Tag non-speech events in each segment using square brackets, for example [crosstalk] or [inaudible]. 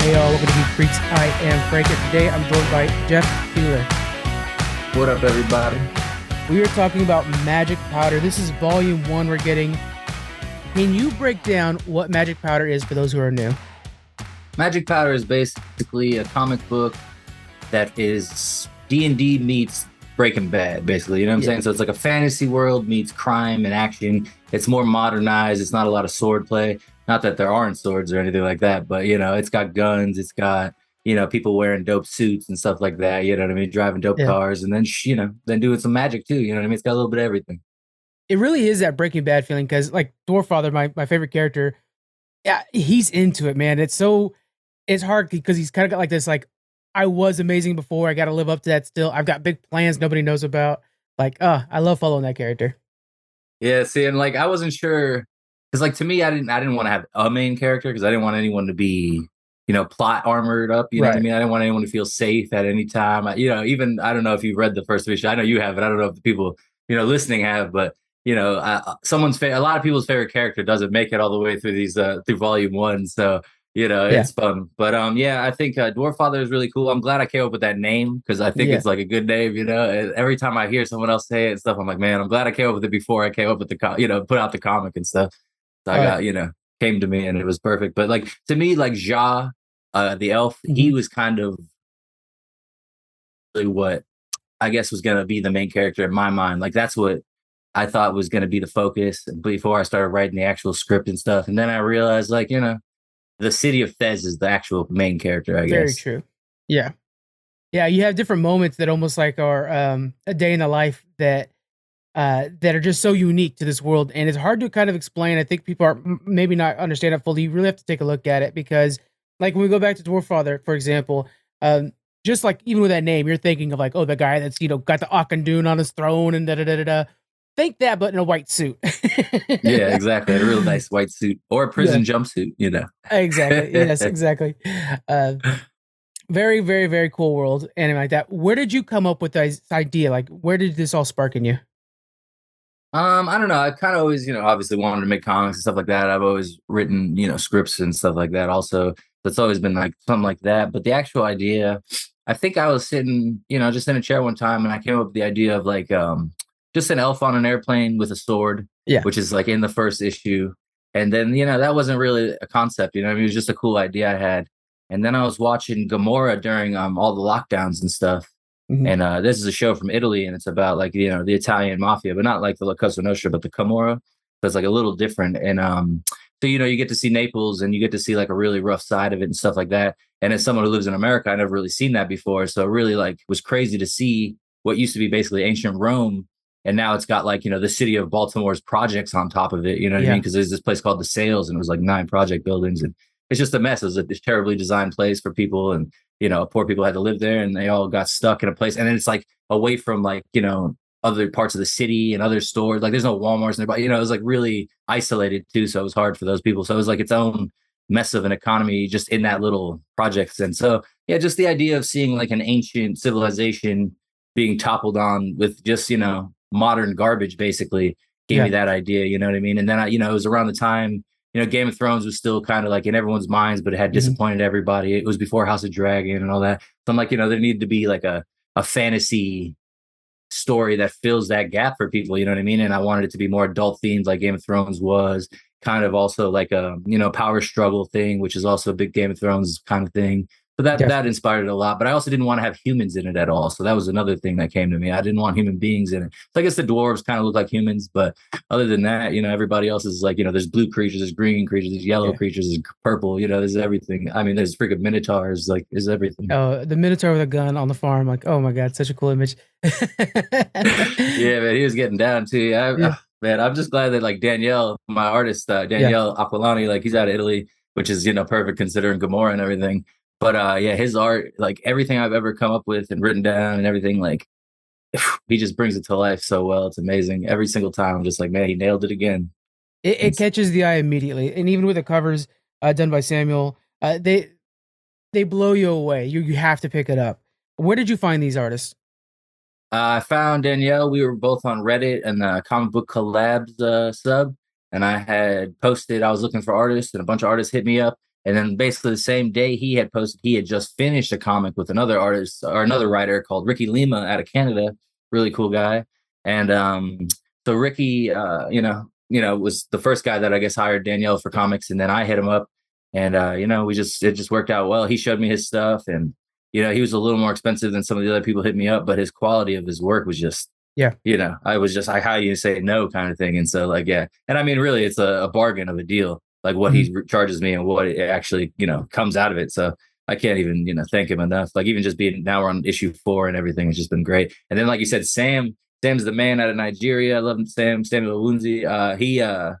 Hey y'all, welcome to Geek Freaks. I am Frank, and today I'm joined by Jeff Keeler. What up, everybody? We are talking about magic powder. This is volume one we're getting. Can you break down what magic powder is for those who are new? Magic Powder is basically a comic book that is D and D meets Breaking Bad, basically. You know what I'm Yeah. saying? So it's like a fantasy world meets crime and action. It's more modernized. It's not a lot of sword play. Not that there aren't swords or anything like that, but you know, it's got guns. It's got you know people wearing dope suits and stuff like that. You know what I mean? Driving dope Yeah. cars, and then you know, then doing some magic too. You know what I mean? It's got a little bit of everything. It really is that Breaking Bad feeling because, like, Dwarfather, my, my favorite character, yeah, he's into it, man. It's so, it's hard because he's kind of got like this, like, I was amazing before. I got to live up to that still. I've got big plans nobody knows about. Like, uh, I love following that character. Yeah, see, and like I wasn't sure because like to me, I didn't I didn't want to have a main character because I didn't want anyone to be you know plot armored up. You know what I mean? I didn't want anyone to feel safe at any time. I, you know, even I don't know if you've read the first issue. I know you have, but I don't know if the people you know listening have. But you know, uh, someone's fa- a lot of people's favorite character doesn't make it all the way through these uh through volume one. So you know, Yeah. it's fun. But um, yeah, I think uh, Dwarfather is really cool. I'm glad I came up with that name because I think Yeah. it's like a good name. You know, and every time I hear someone else say it and stuff, I'm like, man, I'm glad I came up with it before I came up with the, co- you know, put out the comic and stuff. I Right. got, you know, came to me and it was perfect. But like to me, like Ja, uh, the elf, Mm-hmm. he was kind of really what I guess was gonna be the main character in my mind. Like that's what I thought was gonna be the focus before I started writing the actual script and stuff. And then I realized, like, you know, the city of Fez is the actual main character, I Very guess. Very true. Yeah. Yeah, you have different moments that almost like are um a day in the life that uh that are just so unique to this world and it's hard to kind of explain. I think people are maybe not understand it fully. You really have to take a look at it because like when we go back to Dwarfather, for example, um just like even with that name, you're thinking of like, oh, the guy that's you know got the Akandun on his throne and da da da da da. Think that, but in a white suit. yeah, [laughs] exactly. A real nice white suit or a prison jumpsuit, you know. exactly. Yes, [laughs] exactly. Uh, very, very, very cool world, anime like that. Where did you come up with this idea? Like, where did this all spark in you? Um, I don't know. I kind of always, you know, obviously wanted to make comics and stuff like that. I've always written, you know, scripts and stuff like that. Also, that's always been like something like that. But the actual idea, I think I was sitting, you know, just in a chair one time, and I came up with the idea of like, um, just an elf on an airplane with a sword, Yeah. which is like in the first issue. And then, you know, that wasn't really a concept. You know, I mean, it was just a cool idea I had. And then I was watching Gomorrah during um all the lockdowns and stuff. Mhm. And uh, this is a show from Italy, and it's about like you know the Italian mafia, but not like the La Cosa Nostra, but the Camorra. So it's like a little different. And um, so you know you get to see Naples, and you get to see like a really rough side of it and stuff like that. And as someone who lives in America, I never really seen that before, so it really like was crazy to see what used to be basically ancient Rome, and now it's got like you know the city of Baltimore's projects on top of it. You know what I mean? Because there's this place called the Sails, and it was like nine project buildings, and it's just a mess. It was a terribly designed place for people, and you know, poor people had to live there and they all got stuck in a place. And then it's like away from like, you know, other parts of the city and other stores. Like there's no Walmarts nearby. You know, it was like really isolated too. So it was hard for those people. So it was like its own mess of an economy just in that little project. And so yeah, just the idea of seeing like an ancient civilization being toppled on with just, you know, modern garbage basically gave me that idea. You know what I mean? And then I, you know, it was around the time you know, Game of Thrones was still kind of like in everyone's minds, but it had Mhm. disappointed everybody. It was before House of Dragon and all that. So I'm like, you know, there needed to be like a a fantasy story that fills that gap for people. You know what I mean? And I wanted it to be more adult themed, like Game of Thrones was. Kind of also like a you know power struggle thing, which is also a big Game of Thrones kind of thing. So that that inspired it a lot. But I also didn't want to have humans in it at all. So that was another thing that came to me. I didn't want human beings in it. So I guess the dwarves kind of look like humans, but other than that, you know, everybody else is like, you know, there's blue creatures, there's green creatures, there's yellow Yeah. creatures, there's purple, you know, there's everything. I mean, there's freaking minotaurs, like, is everything. Oh, the Minotaur with a gun on the farm. Like, oh my god, such a cool image. [laughs] yeah, man, he was getting down too. Yeah, I, man, I'm just glad that like Danielle, my artist, uh, Danielle Aquilani, like he's out of Italy, which is you know perfect considering Gomorrah and everything. But uh, yeah, his art, like everything I've ever come up with and written down and everything, like [sighs] he just brings it to life so well. It's amazing. Every single time, I'm just like, man, he nailed it again. It, it catches the eye immediately, and even with the covers uh, done by Samuel, uh, they they blow you away. You you have to pick it up. Where did you find these artists? Uh, I found Danielle. We were both on Reddit and the comic book collabs uh, sub, and I had posted. I was looking for artists, and a bunch of artists hit me up. And then basically the same day he had posted, he had just finished a comic with another artist or another writer called Ricky Lima out of Canada, really cool guy. And um, so Ricky, uh, you know, you know, was the first guy that I guess hired Danielle for comics, and then I hit him up, and uh, you know, we just it just worked out well. He showed me his stuff, and you know, he was a little more expensive than some of the other people hit me up, but his quality of his work was just yeah, you know, I was just I how you say no? kind of thing, and so like yeah, and I mean really, it's a, a bargain of a deal, like what mm-hmm. he charges me and what it actually you know comes out of it. So I can't even you know thank him enough. Like even just being now we're on issue four and everything has just been great. And then like you said, Sam Sam's the man out of Nigeria. I love him, Sam Samuel Wunzi. Uh, he uh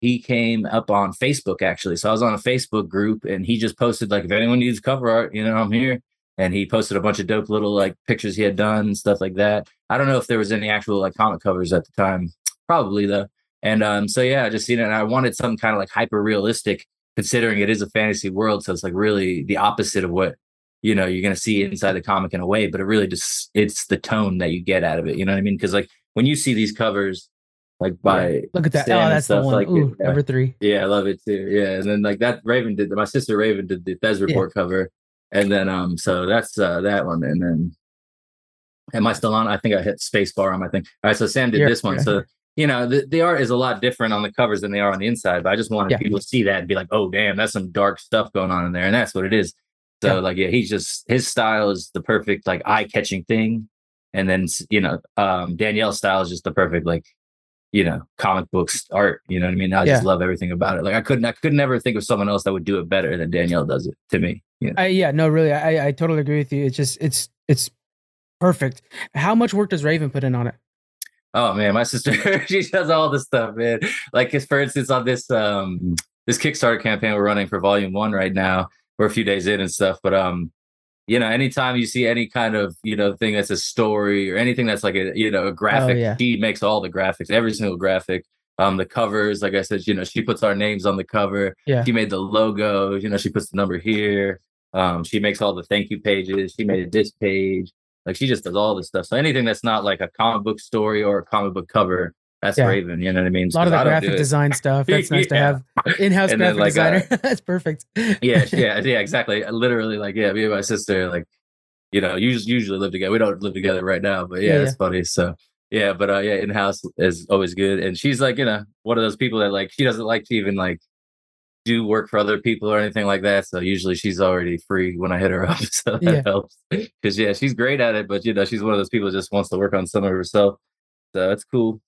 he came up on Facebook actually. So I was on a Facebook group and he just posted like if anyone needs cover art, you know, I'm here. And he posted a bunch of dope little like pictures he had done and stuff like that. I don't know if there was any actual like comic covers at the time. Probably though. And um, so yeah, I just seen it and I wanted some kind of like hyper realistic considering it is a fantasy world. So it's like really the opposite of what you know you're going to see inside the comic in a way but it really just it's the tone that you get out of it you know what i mean because like when you see these covers like by yeah. look at that Sam oh that's the one like Ooh, yeah. number three yeah i love it too yeah and then like that raven did my sister raven did the Fez report yeah. cover and then um so that's uh that one and then am i still on i think i hit space bar on my thing all right so sam did this one so you know the, the art is a lot different on the covers than they are on the inside but i just wanted people to see that and be like oh damn that's some dark stuff going on in there and that's what it is so yeah. like yeah, he's just his style is the perfect like eye catching thing, and then you know um Danielle's style is just the perfect like you know comic books art. You know what I mean? I yeah. just love everything about it. Like I couldn't I could never think of someone else that would do it better than Danielle does it to me. Yeah, I, yeah, no, really, I I totally agree with you. It's just it's it's perfect. How much work does Raven put in on it? Oh man, my sister [laughs] she does all this stuff, man. Like for instance, on this um this Kickstarter campaign we're running for Volume One right now we're a few days in and stuff. But um, you know, anytime you see any kind of you know thing that's a story or anything that's like a you know a graphic, oh, yeah. she makes all the graphics, every single graphic. Um, the covers, like I said, you know, she puts our names on the cover. Yeah. She made the logo. You know, she puts the number here. Um, she makes all the thank you pages. She made a this page. Like she just does all this stuff. So anything that's not like a comic book story or a comic book cover, that's yeah. Raven. You know what I mean? A lot of the graphic design stuff. That's nice [laughs] yeah. to have in-house graphic then, like, designer. Uh, [laughs] that's perfect. yeah, [laughs] yeah, yeah, exactly. Literally, like, yeah, me and my sister, like, you know, usually usually live together. We don't live together right now, but yeah, yeah it's funny. So yeah, but uh, yeah, in-house is always good. And she's like, you know, one of those people that like she doesn't like to even like do work for other people or anything like that. So usually she's already free when I hit her up. [laughs] So that yeah. helps. Cause yeah, she's great at it, but you know, she's one of those people just wants to work on some of herself. So it's cool.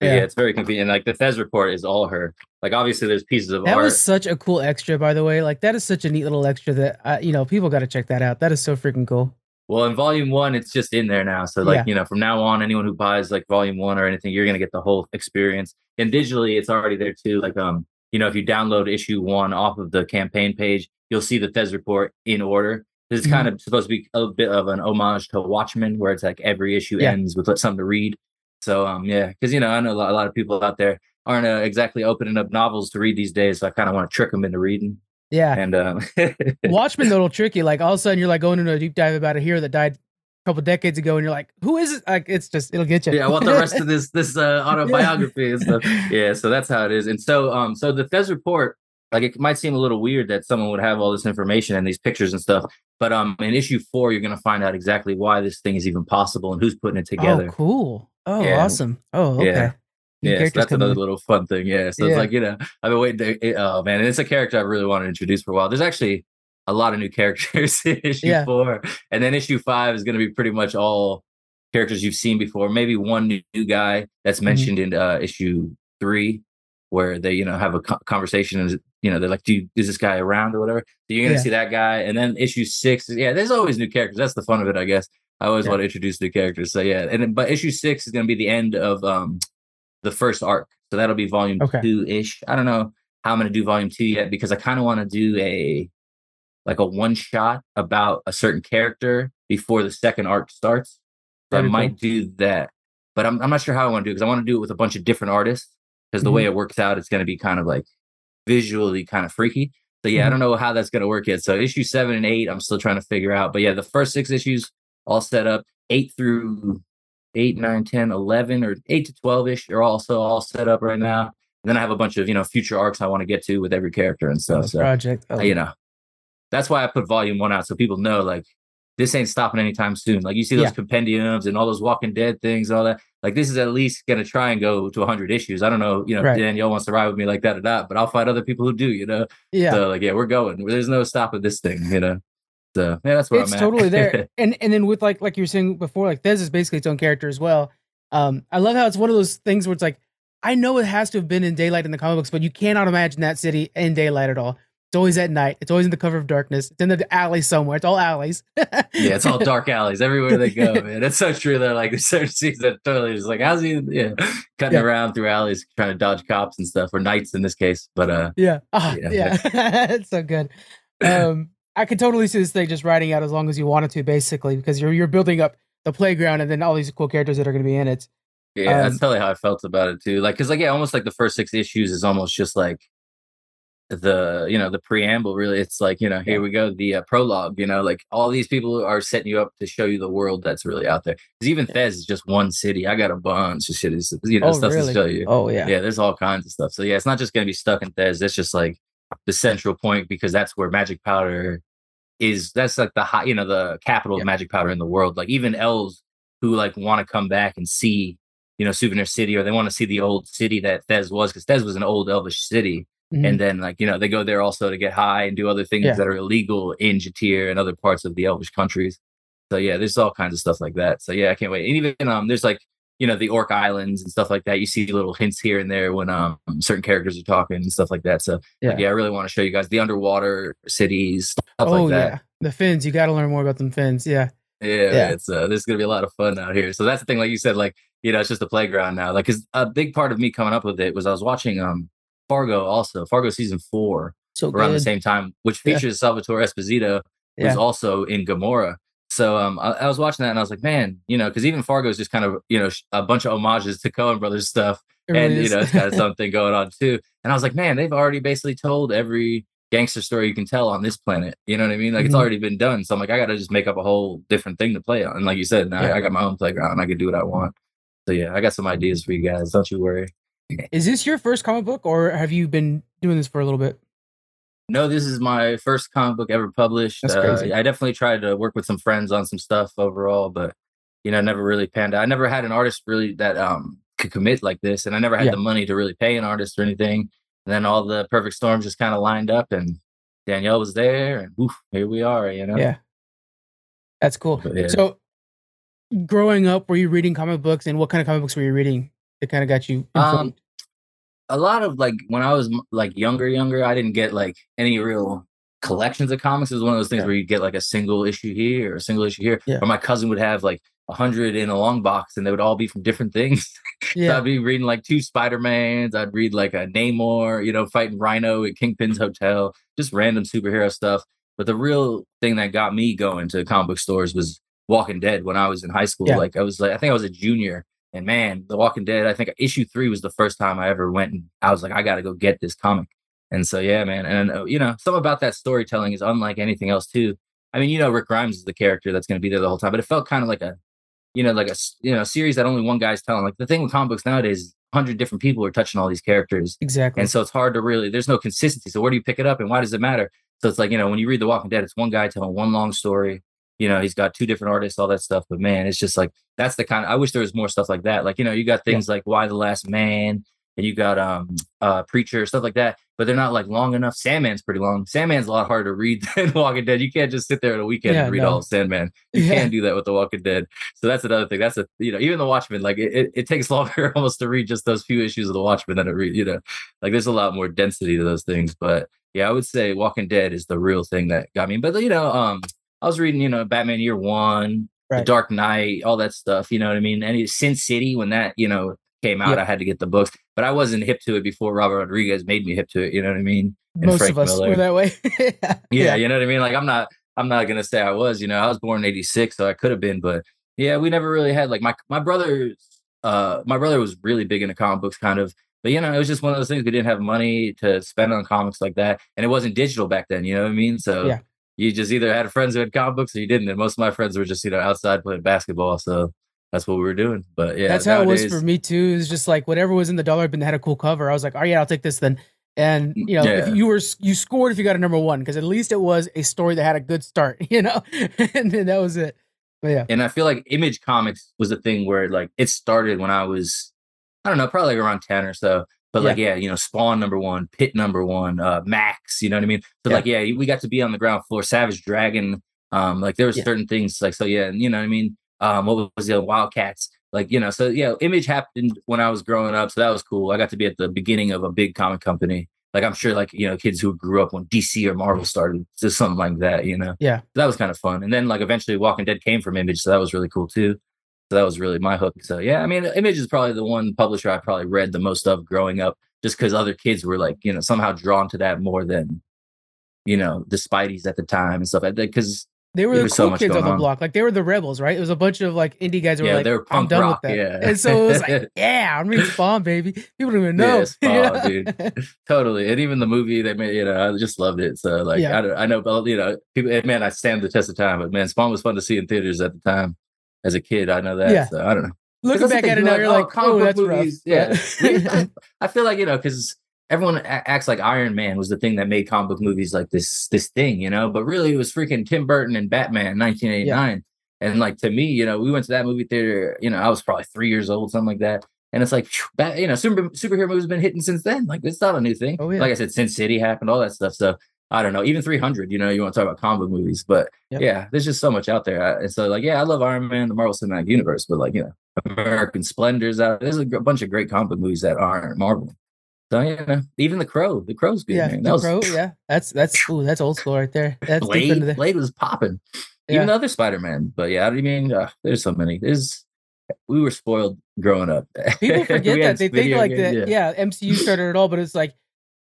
Yeah. yeah. it's very convenient. Like the Fez report is all her. Like obviously, there's pieces of art. that art. was such a cool extra, by the way. Like that is such a neat little extra that uh, you know people got to check that out. That is so freaking cool. Well, in volume one, it's just in there now. So like yeah. you know, from now on, anyone who buys like volume one or anything, you're gonna get the whole experience. And digitally, it's already there too. Like um, you know, if you download issue one off of the campaign page, you'll see the Fez report in order. This is mm-hmm. kind of supposed to be a bit of an homage to Watchmen, where it's like every issue yeah. ends with something to read. So um yeah, because you know I know a lot, a lot, of people out there aren't uh, exactly opening up novels to read these days, so I kind of want to trick them into reading. Yeah, and um, [laughs] Watchmen a little tricky. Like all of a sudden you're like going into a deep dive about a hero that died couple decades ago, and you're like, who is it? Like it's just it'll get you. Yeah, I want the rest of [laughs] this this uh, autobiography and stuff. Yeah, so that's how it is. And so um so the Fez report like it might seem a little weird that someone would have all this information and these pictures and stuff but um in issue four you're going to find out exactly why this thing is even possible and who's putting it oh, together oh cool Oh, yeah. awesome. Oh, okay. Yeah. Yeah, so that's another little fun thing. Yeah. So yeah. it's like, you know, I've been waiting to, oh man, and it's a character I really want to introduce for a while. There's actually a lot of new characters [laughs] in issue yeah. four. And then issue five is going to be pretty much all characters you've seen before. Maybe one new, new guy that's mm-hmm. mentioned mm-hmm. in uh, issue three, where they, you know, have a co- conversation and, you know, they're like, do you, is this guy around or whatever? So you're going to yeah. see that guy. And then issue six, yeah, there's always new characters. That's the fun of it, I guess. I always yeah. want to introduce new characters. So yeah, and but issue six is going to be the end of um the first arc. So that'll be volume okay. two ish. I don't know how I'm going to do volume two yet because I kind of want to do a like a one shot about a certain character before the second arc starts. So I might do that, but I'm I'm not sure how I want to do it because I want to do it with a bunch of different artists because the mm-hmm. way it works out, it's going to be kind of like visually kind of freaky. So yeah, mm-hmm. I don't know how that's going to work yet. So issue seven and eight, I'm still trying to figure out. But yeah, the first six issues all set up. Eight through eight, nine, 10, 11, or eight to 12 ish are also all set up right now. then I have a bunch of you know future arcs I want to get to with every character and stuff. So project. uh, you know, that's why I put volume one out so people know like this ain't stopping anytime soon. Like you see those Yeah. compendiums and all those Walking Dead things, all that. Like this is at least gonna try and go to 100 issues. I don't know, you know, Right. Danielle wants to ride with me like that or not, but I'll find other people who do. You know, yeah. so like yeah, we're going. There's no stopping this thing. You know, so yeah, that's where it's I'm totally there. [laughs] and and then with like like you were saying before, like Thez is basically its own character as well. Um, I love how it's one of those things where it's like, I know it has to have been in daylight in the comic books, but you cannot imagine that city in daylight at all. It's always at night. It's always in the cover of darkness. It's in the alley somewhere. It's all alleys. [laughs] yeah, it's all dark alleys everywhere they go, man. That's so true. They're like [laughs] there's certain scenes that totally just like how's he yeah cutting Yeah. around through alleys trying to dodge cops and stuff or knights in this case. But uh Yeah. Ah, Yeah. yeah. [laughs] it's so good. Um, I could totally see this thing just riding out as long as you wanted to, basically, because you're you're building up the playground and then all these cool characters that are going to be in it. yeah, Um, that's totally how I felt about it too. Like cause like yeah, almost like the first six issues is almost just like the you know the preamble really it's like you know here Yeah. we go the uh, prologue you know like all these people are setting you up to show you the world that's really out there because even Thez is just one city i got a bunch of shit is you know Oh, stuff really? to show you Oh yeah. yeah there's all kinds of stuff so yeah it's not just going to be stuck in Thez that's just like the central point because that's where magic powder is that's like the high you know the capital Yeah. of magic powder in the world like even elves who like want to come back and see you know souvenir city or they want to see the old city that Thez was because Thez was an old elvish city Mhm. and then like you know they go there also to get high and do other things Yeah. that are illegal in Jatir and other parts of the elvish countries so yeah there's all kinds of stuff like that so yeah i can't wait and even um there's like you know the orc islands and stuff like that you see little hints here and there when um certain characters are talking and stuff like that so yeah. like, yeah i really want to show you guys the underwater cities stuff oh like that yeah. The fins. You got to learn more about them fins. Yeah. yeah, Yeah. it's uh, there's gonna be a lot of fun out here. So that's the thing, like you said, like you know, it's just a playground now. Like, cause a big part of me coming up with it was I was watching um Fargo also Fargo season four So around good. the same time, which Yeah. features Salvatore Esposito, who's Yeah. also in Gomorrah. So um, I, I was watching that and I was like, man, you know, because even Fargo is just kind of you know a bunch of homages to Coen Brothers stuff It and really you know it's got something going on too. And I was like, man, they've already basically told every gangster story you can tell on this planet. You know what I mean? Like it's Mhm. already been done. So I'm like, I got to just make up a whole different thing to play on. And like you said, now Yeah. I got my own playground. I can do what I want. So yeah, I got some ideas for you guys. Don't you worry. Is this your first comic book, or have you been doing this for a little bit? No, this is my first comic book ever published. That's Uh. I definitely tried to work with some friends on some stuff overall, but you know, never really panned out. I never had an artist really that um could commit like this, and I never had Yeah. the money to really pay an artist or anything. And then all the perfect storms just kind of lined up, and Danielle was there, and oof, here we are. You know, Yeah. That's cool. But, yeah. So, growing up, were you reading comic books, and what kind of comic books were you reading that kind of got you? Um, a lot of like when I was like younger, younger, I didn't get like any real collections of comics. It was one of those things Yeah. where you get like a single issue here or a single issue here. Yeah. Or my cousin would have like a hundred in a long box, and they would all be from different things. [laughs] So yeah. I'd be reading like two Spider Mans. I'd read like a Namor, you know, fighting Rhino at Kingpin's hotel, just random superhero stuff. But the real thing that got me going to comic book stores was Walking Dead when I was in high school. Yeah. Like I was like, I think I was a junior. And man, The Walking Dead, I think issue three was the first time I ever went and I was like, I got to go get this comic. And so, yeah, man. And, uh, you know, some about that storytelling is unlike anything else, too. I mean, you know, Rick Grimes is the character that's going to be there the whole time, but it felt kind of like a, you know, like a, you know series that only one guy's telling. Like the thing with comic books nowadays, is hundred different people are touching all these characters, Exactly. and so it's hard to really. There's no consistency. So where do you pick it up, and why does it matter? So it's like you know when you read The Walking Dead, it's one guy telling one long story. You know, he's got two different artists, all that stuff. But man, it's just like that's the kind. of, I wish there was more stuff like that. Like you know, you got Yeah. things like Y the Last Man, and you got um uh Preacher stuff like that. But they're not like long enough. Sandman's pretty long. Sandman's a lot harder to read [laughs] than Walking Dead. You can't just sit there at a weekend Yeah, and read no. all of Sandman. You Yeah. can't do that with The Walking Dead. So that's another thing. That's a you know even The Watchmen like it, it, it takes [laughs] longer almost to read just those few issues of The Watchmen than it read you know like there's a lot more density to those things. But yeah, I would say Walking Dead is the real thing that got me. But you know um I was reading you know Batman Year One, The Dark Knight, all that stuff. You know what I mean? And Sin City when that you know came out, Yeah. I had to get the books. But I wasn't hip to it before Robert Rodriguez made me hip to it. You know what I mean? and Most Frank of us Miller. were that way. [laughs] yeah, you know what I mean. Like I'm not, I'm not gonna say I was. You know, I was born in '86, so I could have been, but yeah, we never really had like my my brother's. Uh, my brother was really big into comic books, kind of. But you know, it was just one of those things we didn't have money to spend on comics like that, and it wasn't digital back then. You know what I mean? So Yeah. You just either had friends who had comic books or you didn't. And most of my friends were just you know outside playing basketball. So that's what we were doing. But yeah, that's how nowadays, it was for me too. It's just like whatever was in the dollar bin that had a cool cover. I was like, oh yeah, I'll take this then. And mm, you know, yeah. if you were you scored if you got a number one because at least it was a story that had a good start, [laughs] you know, and then that was it. But yeah, and I feel like Image Comics was a thing where like it started when I was, I don't know, probably like around ten or so. But yeah. like, yeah, you know, Spawn number one, Pitt number one, uh, Maxx, you know what I mean? So yeah. like, yeah, we got to be on the ground floor. Savage Dragon, um, like there was certain things like so, yeah, and you know what I mean? Um, what was the Wildcats? like you know so yeah image happened when i was growing up so that was cool i got to be at the beginning of a big comic company like i'm sure like you know kids who grew up when dc or marvel started just something like that you know yeah so that was kind of fun and then like eventually walking dead came from image so that was really cool too so that was really my hook so yeah i mean image is probably the one publisher i probably read the most of growing up just because other kids were like you know somehow drawn to that more than you know the spideys at the time and stuff like that because they were the cool so kids on the on. block. Like they were the rebels, right? It was a bunch of like indie guys who yeah, were like, they were punk I'm done rock, with that. Yeah. And so it was like, [laughs] yeah, I'm reading Spawn, baby. People don't even know. [laughs] Yeah, Spawn, dude. Totally. And even the movie they made, you know, I just loved it. So like yeah. I, I know you know, people man, I stand the test of time, but man, Spawn was fun to see in theaters at the time as a kid. I know that. Yeah. So I don't know. Looking back at it now, you're oh, like, oh, that's movies, rough. Yeah. [laughs] I feel like, you know, because everyone acts like Iron Man was the thing that made comic book movies like this this thing, you know. But really, it was freaking Tim Burton and Batman, 1989. Yeah. And like to me, you know, we went to that movie theater. You know, I was probably three years old, something like that. And it's like, you know, super, superhero movies have been hitting since then. Like it's not a new thing. Oh, yeah. Like I said, Sin City happened, all that stuff. So I don't know, even 300. You know, you want to talk about combo movies, but yep. yeah, there's just so much out there. And so like, yeah, I love Iron Man, the Marvel Cinematic Universe, but like, you know, American Splendors out. There's a bunch of great combo movies that aren't Marvel. So yeah, even the crow, the crow's good. Yeah, man. That the was, crow. [laughs] Yeah, that's that's ooh, that's old school right there. That's Blade. The... Blade was popping. Yeah. Even the other Spider Man. But yeah, I mean, uh, there's so many. There's we were spoiled growing up. People [laughs] forget that they think like that. Yeah. yeah, MCU started it all, but it's like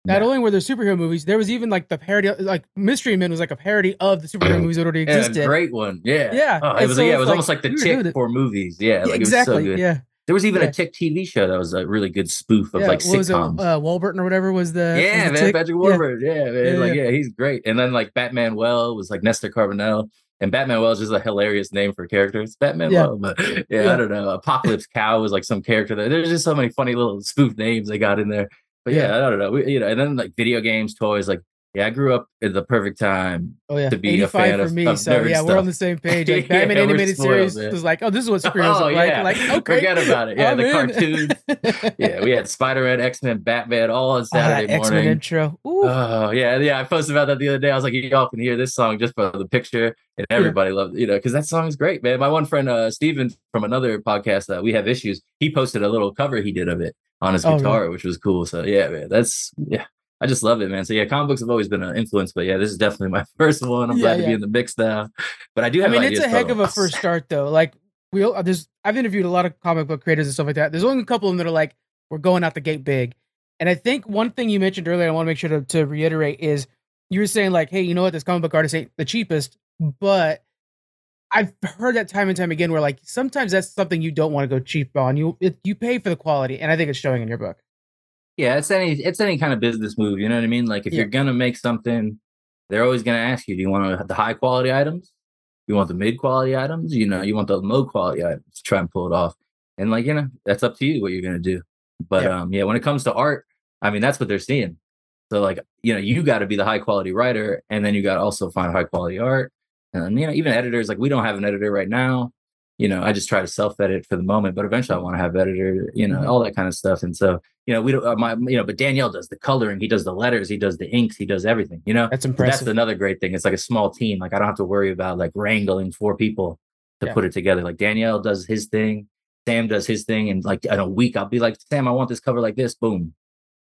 not only were there superhero movies, there was even like the parody, like Mystery Men was like a parody of the superhero movies that already existed. Yeah, great one, yeah, yeah. Oh, it was, so yeah, it was like, almost like the tick for movies. Yeah, like exactly. So good. yeah, there was even yeah. a Tick TV show that was a really good spoof of yeah, like sitcoms. Uh, Warburton or whatever was the yeah was the man Patrick Warburton yeah, yeah man like yeah he's great and then like Batmanuel was like Nestor Carbonell and Batmanuel is just a hilarious name for characters Batmanuel but yeah, I don't know Apocalypse Cow was like some character there there's just so many funny little spoof names they got in there but yeah, I don't know we, you know and then like video games toys like yeah, I grew up at the perfect time. Oh yeah, to be a fan for of, me. Of so yeah, stuff. we're on the same [laughs] page. Like Batman yeah, animated spoiled, series man. was like, oh, this is what superheroes oh, look yeah. like. [laughs] Like, okay, forget about it. [laughs] Yeah, I'm the in. cartoons. yeah, we had Spider Man, X Men, Batman, all on Saturday oh, morning. X Men intro. Ooh. Oh yeah, yeah. I posted about that the other day. I was like, y'all can hear this song just for the picture, and everybody yeah. loved, you know, because that song is great, man. My one friend, uh, Steven from another podcast, that uh, we have issues. He posted a little cover he did of it on his oh, guitar, which was cool. So yeah, man, that's yeah. I just love it, man. So yeah, comic books have always been an influence, but yeah, this is definitely my [laughs] first one. I'm yeah, glad yeah. to be in the mix now. But I do have. I mean, it's a heck of a first start, though. Like we, uh, there's, I've interviewed a lot of comic book creators and stuff like that. There's only a couple of them that are like, we're going out the gate big. And I think one thing you mentioned earlier, I want to make sure to, to reiterate is you were saying like, hey, you know what, this comic book artist ain't the cheapest, but I've heard that time and time again where like sometimes that's something you don't want to go cheap on. You it, you pay for the quality, and I think it's showing in your book. Yeah, it's any it's any kind of business move. You know what I mean? Like if yeah. you're gonna make something, they're always gonna ask you, do you want the high quality items? You want the mid quality items? You know, you want the low quality items to try and pull it off. And like, you know, that's up to you what you're gonna do. But yeah. um, yeah, when it comes to art, I mean, that's what they're seeing. So like, you know, you got to be the high quality writer, and then you got to also find high quality art. And you know, even editors, like we don't have an editor right now you know, I just try to self edit for the moment, but eventually I want to have editor, you know, mm-hmm. all that kind of stuff. And so, you know, we don't, uh, my, you know, but Danielle does the coloring, he does the letters, he does the inks, he does everything, you know, that's impressive. That's another great thing. It's like a small team. Like I don't have to worry about like wrangling four people to yeah. put it together. Like Danielle does his thing, Sam does his thing. And like in a week, I'll be like, Sam, I want this cover like this. Boom.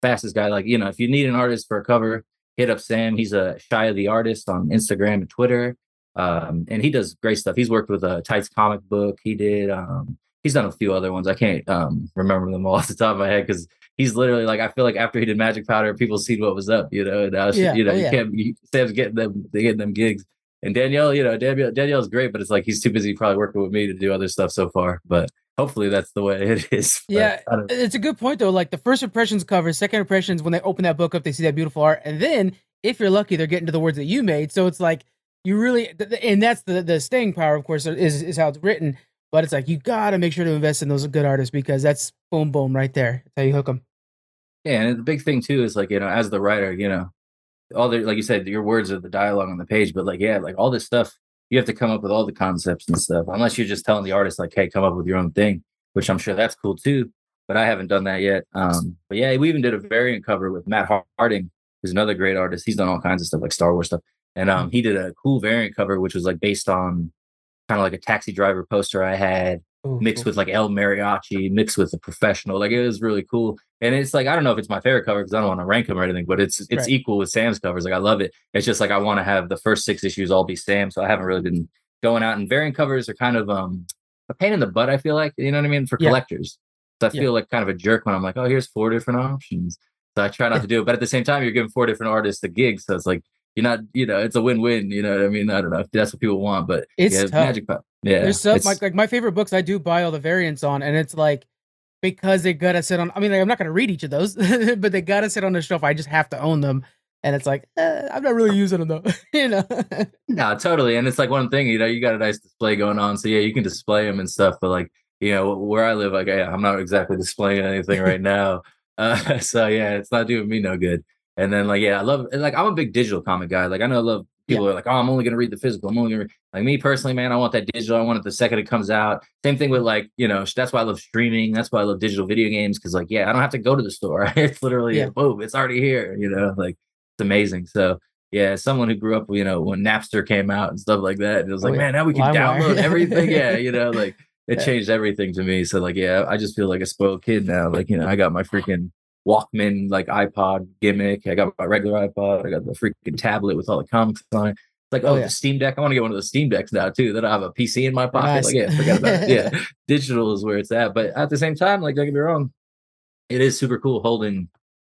Fastest guy. Like, you know, if you need an artist for a cover, hit up Sam. He's a shy of the artist on Instagram and Twitter. Um, and he does great stuff. He's worked with a Tights comic book. He did. Um, he's done a few other ones. I can't um, remember them all [laughs] off the top of my head because he's literally like I feel like after he did Magic Powder, people seen what was up, you know. And I was, yeah. you know, oh, yeah. you can't. You, Sam's getting them, they getting them gigs. And Danielle, you know, Danielle, Danielle's great, but it's like he's too busy probably working with me to do other stuff so far. But hopefully that's the way [laughs] it is. yeah, it's a good point though. Like the first impressions cover, second impressions when they open that book up, they see that beautiful art, and then if you're lucky, they're getting to the words that you made. So it's like you really and that's the the staying power of course is is how it's written but it's like you gotta make sure to invest in those good artists because that's boom boom right there. That's how you hook them. Yeah, and the big thing too is like you know, as the writer, you know, all the like you said, your words are the dialogue on the page, but like yeah, like all this stuff, you have to come up with all the concepts and stuff. Unless you're just telling the artist like, hey, come up with your own thing, which I'm sure that's cool too. But I haven't done that yet. Um, but yeah, we even did a variant cover with Matt Harding, who's another great artist. He's done all kinds of stuff like Star Wars stuff, and um, he did a cool variant cover which was like based on kind of like a taxi driver poster I had Ooh, mixed cool. with like El Mariachi, mixed with a professional. Like it was really cool. And it's like I don't know if it's my favorite cover because I don't want to rank them or anything, but it's it's right. equal with Sam's covers. Like I love it. It's just like I want to have the first six issues all be Sam, so I haven't really been going out. And variant covers are kind of um a pain in the butt. I feel like you know what I mean for yeah. collectors. So I feel like kind of a jerk when I'm like, oh, here's four different options. So I try not to do it, but at the same time, you're giving four different artists a gig, so it's like you're not, you know, it's a win-win. You know what I mean? I don't know if that's what people want, but it's yeah, tough. Magic Pop. Yeah, there's some like, like my favorite books. I do buy all the variants on, and it's like because they gotta sit on. I mean, like, I'm not gonna read each of those, [laughs] but they gotta sit on the shelf. I just have to own them, and it's like eh, I'm not really using them though. [laughs] you know? no, totally. And it's like one thing. You know, you got a nice display going on, so yeah, you can display them and stuff. But like, you know, where I live, like, yeah, I'm not exactly displaying anything right [laughs] now. Uh, so yeah, it's not doing me no good. And then like, yeah, I love like I'm a big digital comic guy. Like I know I love people yeah. are like, oh, I'm only gonna read the physical. I'm only gonna read. like me personally, man. I want that digital. I want it the second it comes out. Same thing with like, you know, that's why I love streaming. That's why I love digital video games because like, yeah, I don't have to go to the store. [laughs] it's literally yeah. boom, it's already here. You know, like it's amazing. So yeah, someone who grew up, you know, when Napster came out and stuff like that, it was oh, like, yeah. man, now we can download everything. yeah, you know, like it [laughs] changed everything to me. So like, yeah, I just feel like a spoiled kid now. Like, you know, I got my [laughs] freaking Walkman like iPod gimmick. I got my regular iPod. I got the freaking tablet with all the comics on it. It's like, oh, oh yeah. the Steam Deck. I want to get one of those Steam Decks now too. That I have a PC in my pocket. Nice. Like, yeah, forget about it. Yeah, [laughs] digital is where it's at. But at the same time, like, don't get me wrong, it is super cool holding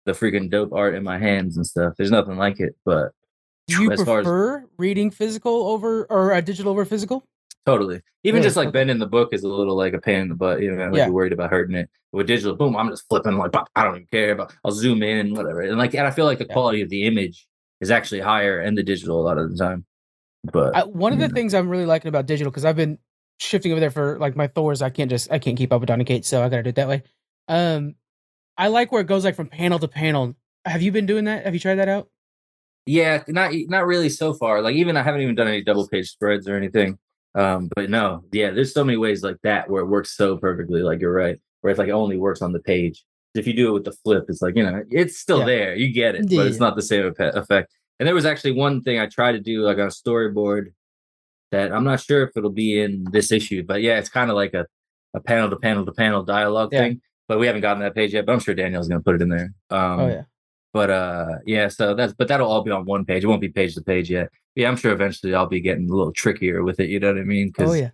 the freaking dope art in my hands and stuff. There's nothing like it. But do you prefer as, reading physical over or uh, digital over physical? Totally. Even just like bending the book is a little like a pain in the butt. You know, like yeah. you're worried about hurting it. With digital, boom, I'm just flipping like I don't even care. But I'll zoom in, whatever. And like, and I feel like the yeah. quality of the image is actually higher in the digital a lot of the time. But I, one of the know. things I'm really liking about digital because I've been shifting over there for like my Thors. I can't just I can't keep up with Donny Cates, so I gotta do it that way. Um, I like where it goes like from panel to panel. Have you been doing that? Have you tried that out? Yeah, not not really so far. Like even I haven't even done any double page spreads or anything. Um, but no, yeah, there's so many ways like that where it works so perfectly. Like you're right, where it's like it only works on the page. If you do it with the flip, it's like you know it's still yeah. there. You get it, yeah. but it's not the same effect. And there was actually one thing I tried to do like on a storyboard that I'm not sure if it'll be in this issue, but yeah, it's kind of like a a panel to panel to panel dialogue yeah. thing. But we haven't gotten that page yet. But I'm sure Daniel's gonna put it in there. Um, oh yeah. But uh, yeah. So that's but that'll all be on one page. It won't be page to page yet yeah, I'm sure eventually I'll be getting a little trickier with it. You know what I mean? Because oh yeah,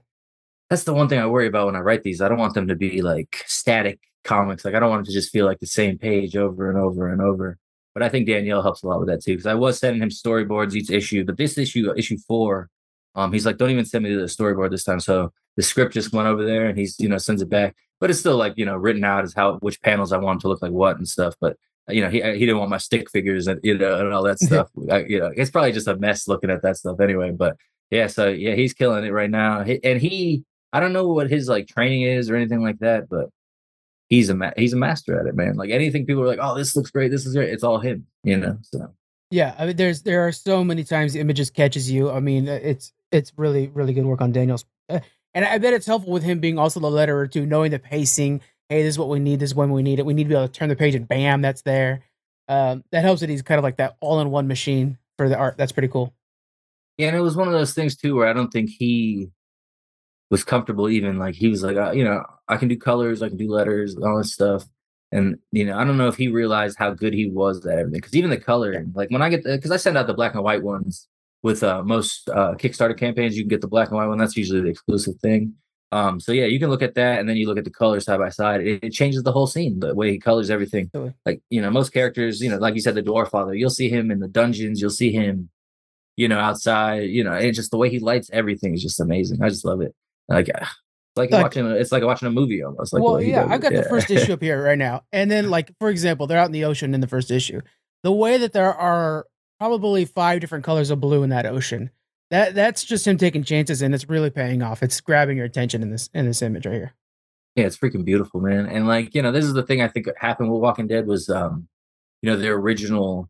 that's the one thing I worry about when I write these. I don't want them to be like static comics. Like I don't want it to just feel like the same page over and over and over. But I think Danielle helps a lot with that too. Because I was sending him storyboards each issue, but this issue, issue four, um, he's like, don't even send me the storyboard this time. So the script just went over there, and he's you know sends it back. But it's still like you know written out as how which panels I want to look like what and stuff. But you know, he he didn't want my stick figures and you know and all that [laughs] stuff. I, you know, it's probably just a mess looking at that stuff anyway. But yeah, so yeah, he's killing it right now. He, and he, I don't know what his like training is or anything like that, but he's a ma- he's a master at it, man. Like anything people are like, oh, this looks great, this is great. It's all him, you know. So yeah, I mean, there's there are so many times the images catches you. I mean, it's it's really really good work on Daniel's, uh, and I bet it's helpful with him being also the letterer too, knowing the pacing hey, this is what we need. This is when we need it. We need to be able to turn the page and bam, that's there. Um, that helps that he's kind of like that all-in-one machine for the art. That's pretty cool. Yeah, and it was one of those things too where I don't think he was comfortable even like he was like, uh, you know, I can do colors, I can do letters, all this stuff. And you know, I don't know if he realized how good he was at everything. Because even the color, like when I get because I send out the black and white ones with uh, most uh, Kickstarter campaigns, you can get the black and white one. That's usually the exclusive thing. Um, so yeah, you can look at that, and then you look at the colors side by side. It, it changes the whole scene, the way he colors everything. Like you know, most characters, you know, like you said, the dwarf father, you'll see him in the dungeons, you'll see him, you know, outside. You know, and just the way he lights everything is just amazing. I just love it. Like, it's like, like watching, a, it's like watching a movie almost. Like, well, yeah, I've got yeah. the first issue up [laughs] here right now, and then like for example, they're out in the ocean in the first issue. The way that there are probably five different colors of blue in that ocean that that's just him taking chances, and it's really paying off. It's grabbing your attention in this in this image right here. Yeah, it's freaking beautiful, man. And like, you know, this is the thing I think happened with Walking Dead was um, you know, their original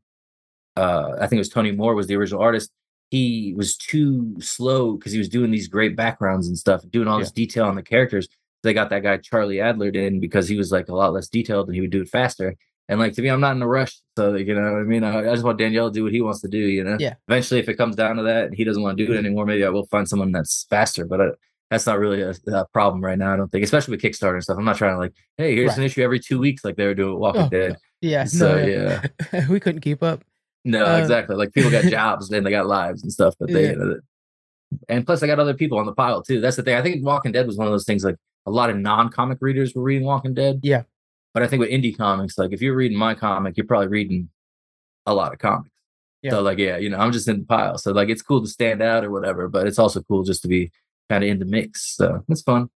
uh I think it was Tony Moore was the original artist. He was too slow because he was doing these great backgrounds and stuff, doing all Yeah. this detail on the characters. They got that guy Charlie Adlard in because he was like a lot less detailed and he would do it faster. And like to me, I'm not in a rush. So like, you know what I mean? I, I just want Danielle to do what he wants to do, you know? Yeah. Eventually, if it comes down to that and he doesn't want to do it anymore, maybe I will find someone that's faster. But I, that's not really a, a problem right now, I don't think, especially with Kickstarter and stuff. I'm not trying to like, hey, here's Right. an issue every two weeks, like they were doing with Walking Oh, Dead. Yeah, So no, yeah. [laughs] we couldn't keep up. No, Uh, exactly. Like people got [laughs] jobs and they got lives and stuff, but they, Yeah. you know, and plus I got other people on the pile too. That's the thing. I think Walking Dead was one of those things like a lot of non-comic readers were reading Walking Dead. Yeah. But I think with indie comics, like if you're reading my comic, you're probably reading a lot of comics. Yeah. So like, yeah, you know, I'm just in the pile. So like it's cool to stand out or whatever, but it's also cool just to be kind of in the mix. So it's fun.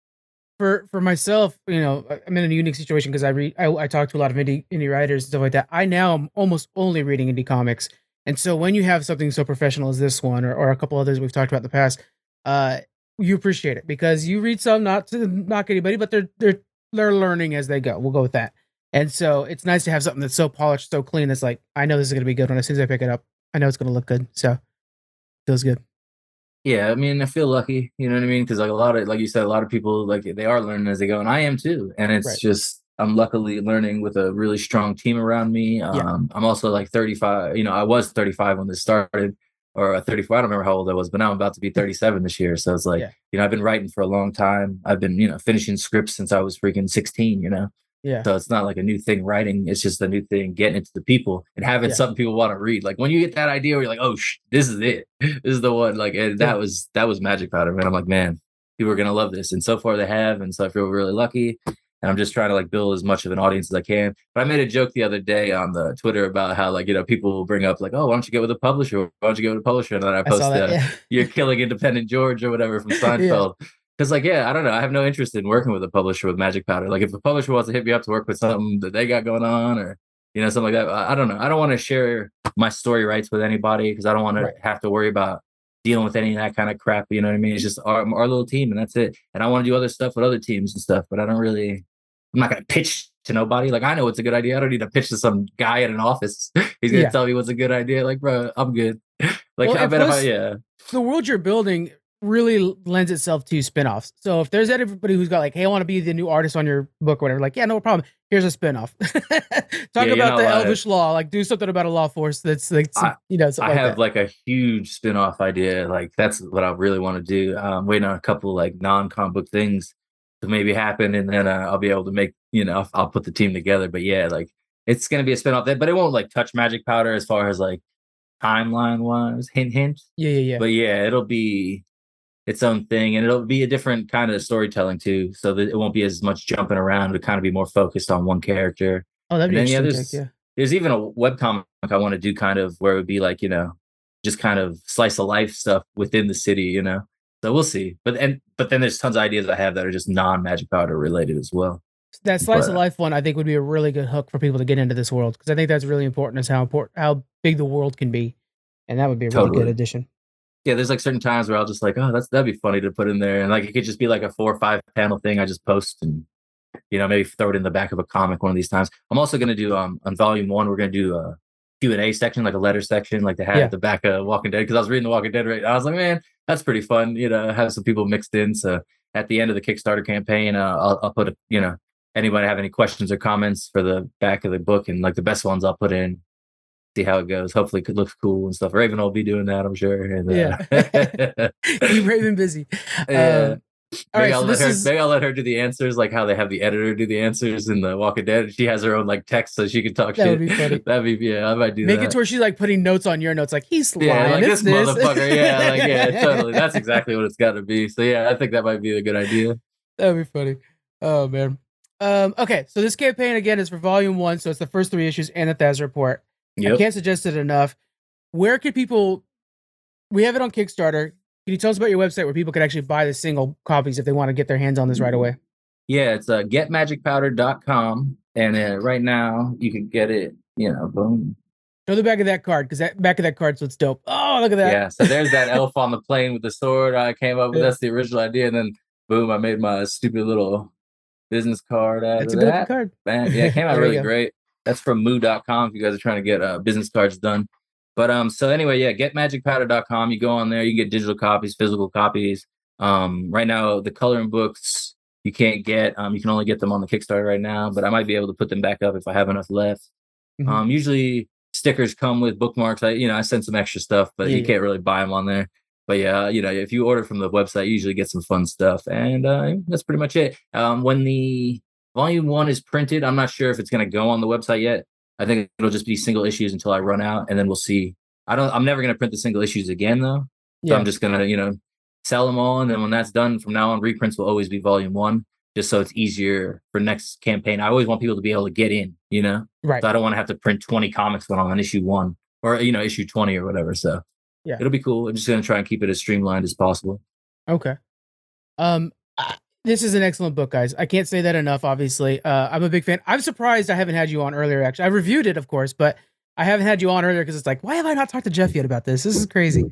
for for myself, you know, I'm in a unique situation because I read, I, I talk to a lot of indie indie writers and stuff like that. I now am almost only reading indie comics, and so when you have something so professional as this one, or, or a couple others we've talked about in the past, uh, you appreciate it because you read some not to knock anybody, but they're they're they're learning as they go. We'll go with that. And so it's nice to have something that's so polished, so clean. That's like I know this is going to be good when as soon as I pick it up, I know it's going to look good. So feels good. Yeah, I mean, I feel lucky, you know what I mean? Because like a lot of, like you said, a lot of people like they are learning as they go, and I am too. And it's Right. just I'm luckily learning with a really strong team around me. Um, I'm also like 35. You know, I was 35 when this started, or uh, 34. I don't remember how old I was, but now I'm about to be 37 this year. So it's like, Yeah. you know, I've been writing for a long time. I've been, you know, finishing scripts since I was freaking 16. You know, Yeah. so it's not like a new thing writing. It's just a new thing getting it to the people and having Yeah. something people want to read. Like when you get that idea where you're like, oh, sh- this is it. This is the one. Like and Yeah. that was that was Magic Powder, man. I'm like, man, people are gonna love this. And so far they have. And so I feel really lucky. And I'm just trying to like build as much of an audience as I can. But I made a joke the other day on the Twitter about how like, you know, people will bring up like, oh, why don't you get with a publisher? Why don't you get with a publisher? And then I I post saw that. uh, Yeah. you're killing independent George or whatever from [laughs] Seinfeld. Because like, yeah, I don't know. I have no interest in working with a publisher with Magic Powder. Like, if a publisher wants to hit me up to work with something that they got going on, or you know, something like that, I, I don't know. I don't want to share my story rights with anybody because I don't want Right. to have to worry about dealing with any of that kind of crap. You know what I mean? It's just our, our little team, and that's it. And I want to do other stuff with other teams and stuff, but I don't really. I'm not gonna pitch to nobody. Like, I know it's a good idea. I don't need to pitch to some guy at an office. [laughs] He's gonna Yeah. tell me what's a good idea. Like, bro, I'm good. [laughs] Like, Well, I bet if I, plus- yeah. the world you're building really lends itself to spin-offs. So if there's anybody who's got like, hey, I want to be the new artist on your book or whatever, like, yeah, no problem. Here's a spin-off. [laughs] Talk you about the uh, elvish law, like do something about a law force that's like some- I- you know, I something have like like a huge spin-off idea. Like that's what I really want to do. Um waiting on a couple like non-comic book things to maybe happen and then uh, I'll be able to make, you know, I'll, I'll put the team together. But yeah, like it's gonna be a spin-off that, but it won't like touch magic powder as far as like timeline wise, hint hint. Yeah, yeah, yeah. But yeah, it'll be its own thing and it'll be a different kind of storytelling too. So that it won't be as much jumping around, it'll kind of be more focused on one character oh, that'd be and then, yeah, there's- take, there's even a webcomic I want to do kind of where it would be like, you know, just kind of slice of life stuff within the city, you know. So we'll see. But and but then there's tons of ideas I have that are just non magic powder related as well. That slice of life one, I think, would be a really good hook for people to get into this world because I think that's really important. Is how important, how big the world can be, and that would be a really good addition. Yeah, there's like certain times where I'll just like, oh, that's that'd be funny to put in there. And like it could just be like a four or five panel thing I just post and you know, maybe throw it in the back of a comic one of these times. I'm also gonna do um on volume one, we're gonna do a Q and A section, like a letter section, like they had Yeah. at the back of Walking Dead. Because I was reading the Walking Dead right. I was like, man, that's pretty fun. You know, have some people mixed in. So at the end of the Kickstarter campaign, uh, I'll, I'll put a, you know, anybody have any questions or comments for the back of the book, and like the best ones, I'll put in. See how it goes. Hopefully, it looks cool and stuff. Raven will be doing that, I'm sure. And, uh, [laughs] Keep Raven busy. [laughs] Yeah. Um, all maybe right, I'll so let this her. is Maybe I'll let her do the answers, like how they have the editor do the answers in the Walking Dead. She has her own like text, so she can talk That shit. would be funny. [laughs] That'd be yeah. I might do make that. it to where she's like putting notes on your notes, like he's lying. yeah, like it's this, motherfucker. Yeah, like yeah, [laughs] totally. That's exactly what it's got to be. So yeah, I think that might be a good idea. That'd be funny. Oh man. Um, okay, so this campaign again is for volume one, so it's the first three issues and the Thaz report. I can't suggest it enough. Where could people? We have it on Kickstarter. Can you tell us about your website where people could actually buy the single copies if they want to get their hands on this right away? Yeah, it's uh, getmagicpowder.com. And uh, right now you can get it, you know, boom. Show the back of that card because that back of that card's what's dope. Oh, look at that. Yeah. So there's that elf on the plane with the sword. I came up [laughs] with that's the original idea, and then boom, I made my stupid little business card out That's of a good that. card. Man, yeah, it came out [laughs] really great. That's from moo.com if you guys are trying to get uh, business cards done. But um, so anyway, yeah, getmagicpowder.com. You go on there, you can get digital copies, physical copies. Um, right now the coloring books you can't get. Um, you can only get them on the Kickstarter right now, but I might be able to put them back up if I have enough left. Mhm. Um, usually stickers come with bookmarks. I, you know, I send some extra stuff, but Yeah, you yeah. can't really buy them on there. But yeah, you know, if you order from the website, you usually get some fun stuff, and uh, that's pretty much it. Um, when the volume one is printed, I'm not sure if it's going to go on the website yet. I think it'll just be single issues until I run out, and then we'll see. I don't. I'm never going to print the single issues again, though. So Yeah. I'm just gonna, you know, sell them all, and then when that's done, from now on, reprints will always be volume one, just so it's easier for next campaign. I always want people to be able to get in, you know. right. So I don't want to have to print 20 comics when I'm on issue one or you know issue 20 or whatever. So Yeah. it'll be cool. I'm just gonna try and keep it as streamlined as possible. Okay. Um, this is an excellent book, guys. I can't say that enough. Obviously, uh, I'm a big fan. I'm surprised I haven't had you on earlier. Actually, I reviewed it, of course, but I haven't had you on earlier because it's like, why have I not talked to Jeff yet about this? This is crazy.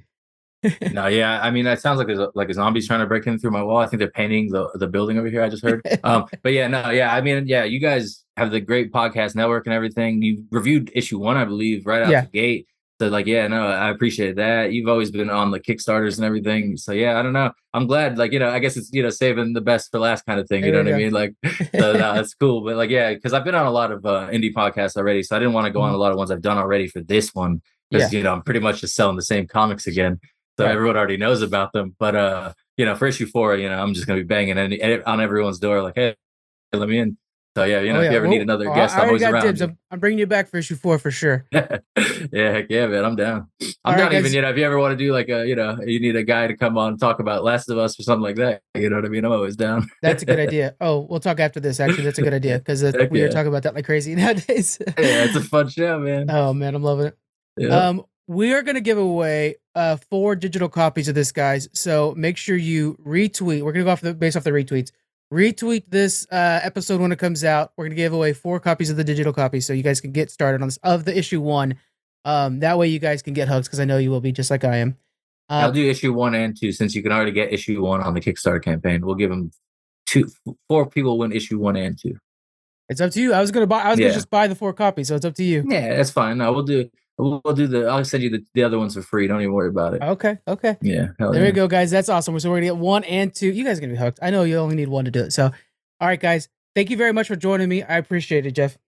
[laughs] no, yeah, I mean that sounds like a, like a zombie's trying to break in through my wall. I think they're painting the the building over here. I just heard. [laughs] Um, but yeah, no, yeah, I mean, yeah, you guys have the great podcast network and everything. You reviewed issue one, I believe, right out Yeah. the gate. So like, yeah, no, I appreciate that. You've always been on the Kickstarters and everything. So yeah, I don't know. I'm glad. Like, you know, I guess it's you know saving the best for last kind of thing. You There know what I mean? Like, [laughs] so no, that's cool. But like, yeah, because I've been on a lot of uh, indie podcasts already, so I didn't want to go on a lot of ones I've done already for this one because you know I'm pretty much just selling the same comics again, so Right. everyone already knows about them. But uh, you know, for issue four, you know, I'm just gonna be banging any- on everyone's door like, hey, let me in. So yeah, you know, Oh, if you ever Well, need another guest, I I'm always got around. dibs. I'm, I'm bringing you back for issue four for sure. [laughs] yeah, heck yeah, man, I'm down. I'm All right, down even, guys. you know, if you ever want to do like a, you know, you need a guy to come on and talk about Last of Us or something like that. You know what I mean? I'm always down. That's a good [laughs] idea. Oh, we'll talk after this. Actually, that's a good idea because Heck we are talking about that like crazy [laughs] nowadays. yeah, it's a fun show, man. oh man, I'm loving it. Yeah. Um, we are gonna give away uh four digital copies of this, guys. So make sure you retweet. We're gonna go off the based off the retweets. Retweet this uh episode when it comes out. We're gonna give away four copies of the digital copy, so you guys can get started on this of the issue one. Um, that way you guys can get hugs because I know you will be just like I am. I'll Um, do issue one and two since you can already get issue one on the Kickstarter campaign. We'll give them two, four people win issue one and two. it's up to you. I was gonna buy. I was Yeah. gonna just buy the four copies, so it's up to you. Yeah, that's fine. No, we'll do. We'll, we'll do the. I'll send you the, the other ones for free. Don't even worry about it. Okay, okay. Yeah, There yeah. we go, guys. That's awesome. So we're gonna get one and two. You guys are gonna be hooked. I know you only need one to do it. So, all right, guys. Thank you very much for joining me. I appreciate it, Jeff.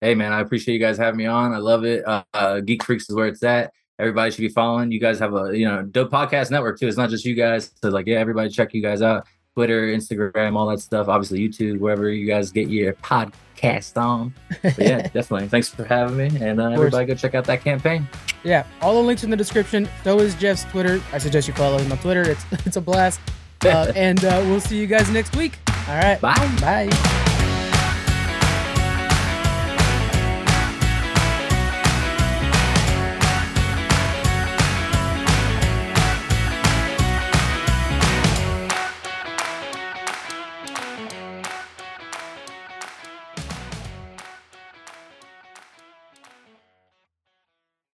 Hey man, I appreciate you guys having me on. I love it. Uh, uh, Geek Freaks is where it's at. Everybody should be following. You guys have a you know dope podcast network too. It's not just you guys. So like yeah, everybody check you guys out. Twitter, Instagram, all that stuff. Obviously YouTube, wherever you guys get your podcast on. But yeah, [laughs] definitely. Thanks for having me, and uh, everybody go check out that campaign. Yeah, all the links in the description. So is Jeff's Twitter. I suggest you follow him on Twitter. It's [laughs] it's a blast. Uh, [laughs] and uh, we'll see you guys next week. All right. Bye. Bye.